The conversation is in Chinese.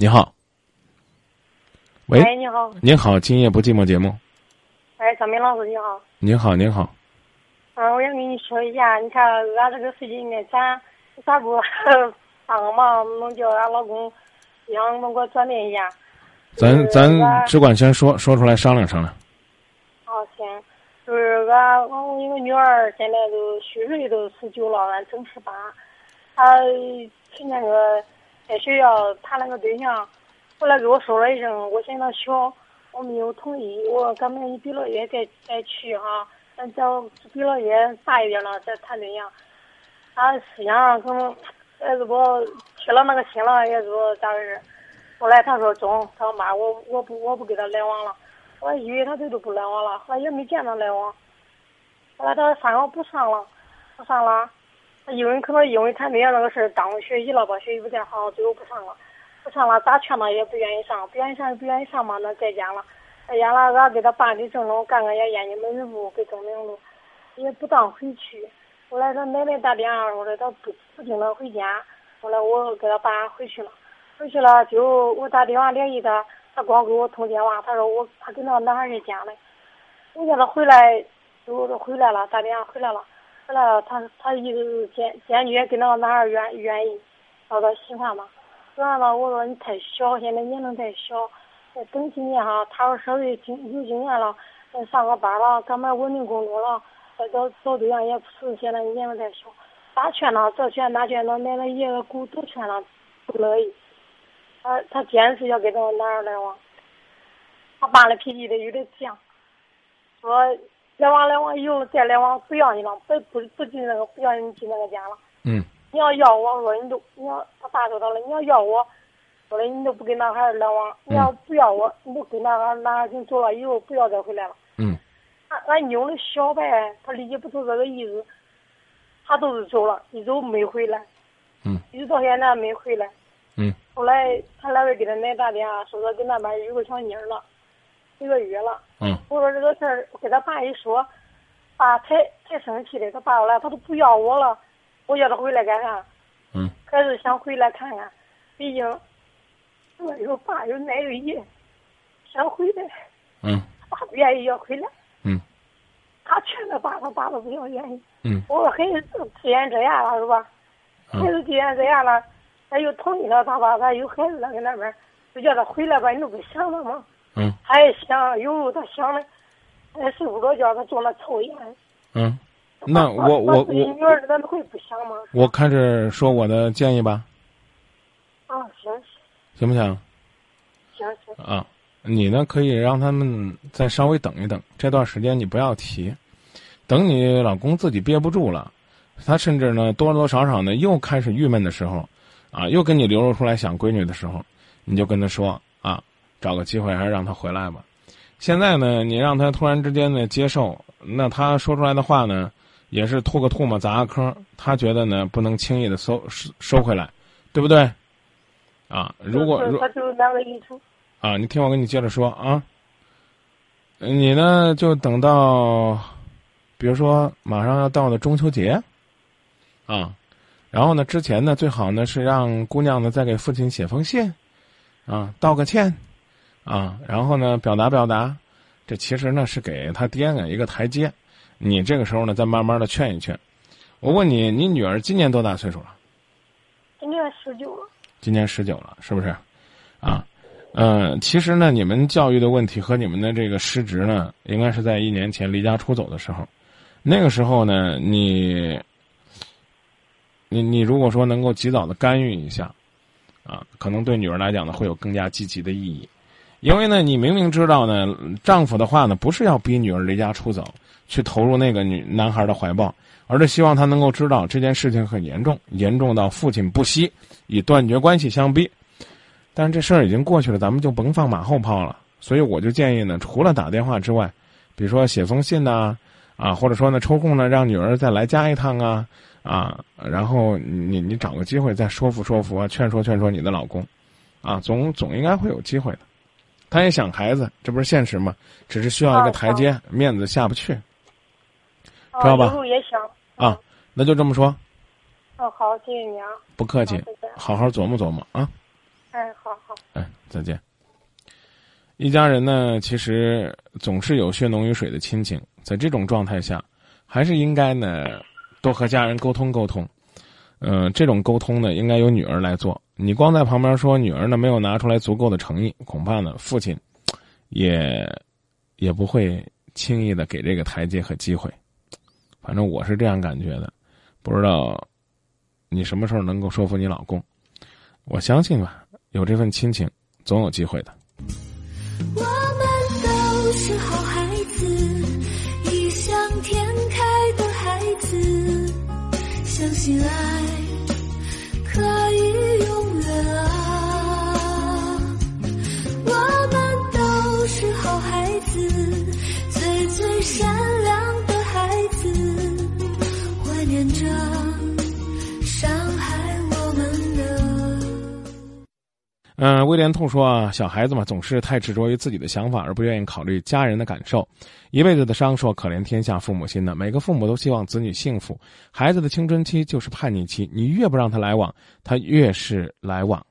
你好，喂，哎，你好，您好，今夜不寂寞节目，哎，张明老师你好，您好，您好，嗯，我想跟你说一下，你看俺这个事情呢，咱咋不 帮个忙，能叫俺老公想能给我转变一下？咱咱只管先说说出来商量商量。哦，行，就是俺我一个女儿现在都虚岁都十九了，俺正十八。她去年个在学校谈了个对象，后来给我说了一声，我嫌他小，我没有同意。我赶明年毕了业再再去哈，咱等毕了业大一点了再谈对象。他思想上可能也是不铁了那个心了，也是不咋回事。后来他说中，他说妈，我我不我不跟他来往了。我以为他这都不来往了，后来也没见他来往。后来他说上学不上了，不上了。因为可能因为谈对象那个事儿耽误学习了吧，学习不太好，最后不上了。不上了，咋劝他也不愿意上，不愿意上就不愿意上嘛，那在家了。在家了，俺给他办的证了，干干也眼睛门市部给证明了，也不当回去。后来他奶奶打电话说的，他不不经常回家。后来我给他办回去了，回去了就我打电话联系他。他光给我通电话，他说我他跟那个男孩在家嘞，我叫他回来，就都回来了，打电话回来了，回来了，他他一直坚坚决跟那个男孩愿愿意，找他喜欢嘛，喜欢了，我说你太小，现在年龄太小，再等几年哈，他说稍微经有经验了，上个班了，干嘛稳定工作了，再找找对象也不是，现在年龄太小，咋劝他这劝那劝，那奶奶爷爷姑都劝他，不乐意。他他坚持要跟这个男孩来往，他爸的脾气得有点犟，说来往来往以后再来往不要你了，不不不进那个不要你进那个家了。嗯你要要我，说你都你要他爸说他了，你要要我，说的你都不跟那孩儿来往，你要不要我，你都跟那个男孩走了以后不要再回来了。嗯俺俺妞的小呗，他理解不出这个意思，他都是走了，一走没回来，嗯一直到现在没回来。嗯后来他来回给他奶打电话，说他跟那边有个小妮儿了，一个月了。嗯我说这个事儿给他爸一说，爸太太生气了。他爸后来他都不要我了，我叫他回来干啥？嗯还是想回来看看，毕竟我有爸有奶有爷，想回来。嗯爸不愿意要回来，嗯他劝他爸，他爸都不要愿意。嗯我说孩子既然这样了是吧？嗯孩子既然这样了，他又同意了他爸，他有孩子了在那边，就叫他回来吧，你都不想了吗？嗯。他也想，有他想的，哎，睡不着觉，他坐那抽烟。嗯，那我我我。女儿咱会不想吗？我开始说我的建议吧，啊，行行。不行？行行，啊，你呢可以让他们再稍微等一等，这段时间你不要提，等你老公自己憋不住了，他甚至呢多多少少呢又开始郁闷的时候，啊，又跟你流露出来想闺女的时候，你就跟他说啊，找个机会还是让他回来吧。现在呢，你让他突然之间呢接受，那他说出来的话呢，也是吐个唾沫砸个坑，他觉得呢不能轻易的收收收回来，对不对？啊，如果如他就是那个意思。啊，你听我跟你接着说啊。呃你呢，就等到，比如说马上要到的中秋节，啊，然后呢，之前呢，最好呢是让姑娘呢再给父亲写封信，啊，道个歉，啊，然后呢表达表达，这其实呢是给他爹呢一个台阶，你这个时候呢再慢慢的劝一劝。我问你，你女儿今年多大岁数了？今年十九了，今年十九了，是不是？啊，呃，其实呢，你们教育的问题和你们的这个失职呢，应该是在一年前离家出走的时候。那个时候呢，你，你你如果说能够及早的干预一下，啊，可能对女儿来讲呢，会有更加积极的意义。因为呢，你明明知道呢，丈夫的话呢，不是要逼女儿离家出走，去投入那个女男孩的怀抱，而是希望他能够知道这件事情很严重，严重到父亲不惜以断绝关系相逼。但是这事儿已经过去了，咱们就甭放马后炮了。所以我就建议呢，除了打电话之外，比如说写封信呐、啊，或者说呢抽空呢让女儿再来家一趟啊，啊，然后你你找个机会再说服说服啊，劝说劝说你的老公，啊，总总应该会有机会的。他也想孩子，这不是现实吗？只是需要一个台阶，面子下不去。啊知道吧。啊那就这么说，哦，好，谢谢你啊。不客气好好琢磨琢磨啊。哎，好好。哎。再见。一家人呢，其实总是有血浓于水的亲情，在这种状态下，还是应该呢多和家人沟通沟通。嗯，这种沟通呢，应该由女儿来做。你光在旁边说女儿呢没有拿出来足够的诚意，恐怕呢父亲也也不会轻易的给这个台阶和机会。反正我是这样感觉的，不知道你什么时候能够说服你老公。我相信吧，有这份亲情，总有机会的。我们都是好孩子，异想天开的孩子，相信爱嗯，威廉兔说啊，小孩子嘛，总是太执着于自己的想法，而不愿意考虑家人的感受，一辈子的伤说可怜天下父母心呢。每个父母都希望子女幸福，孩子的青春期就是叛逆期，你越不让他来往，他越是来往。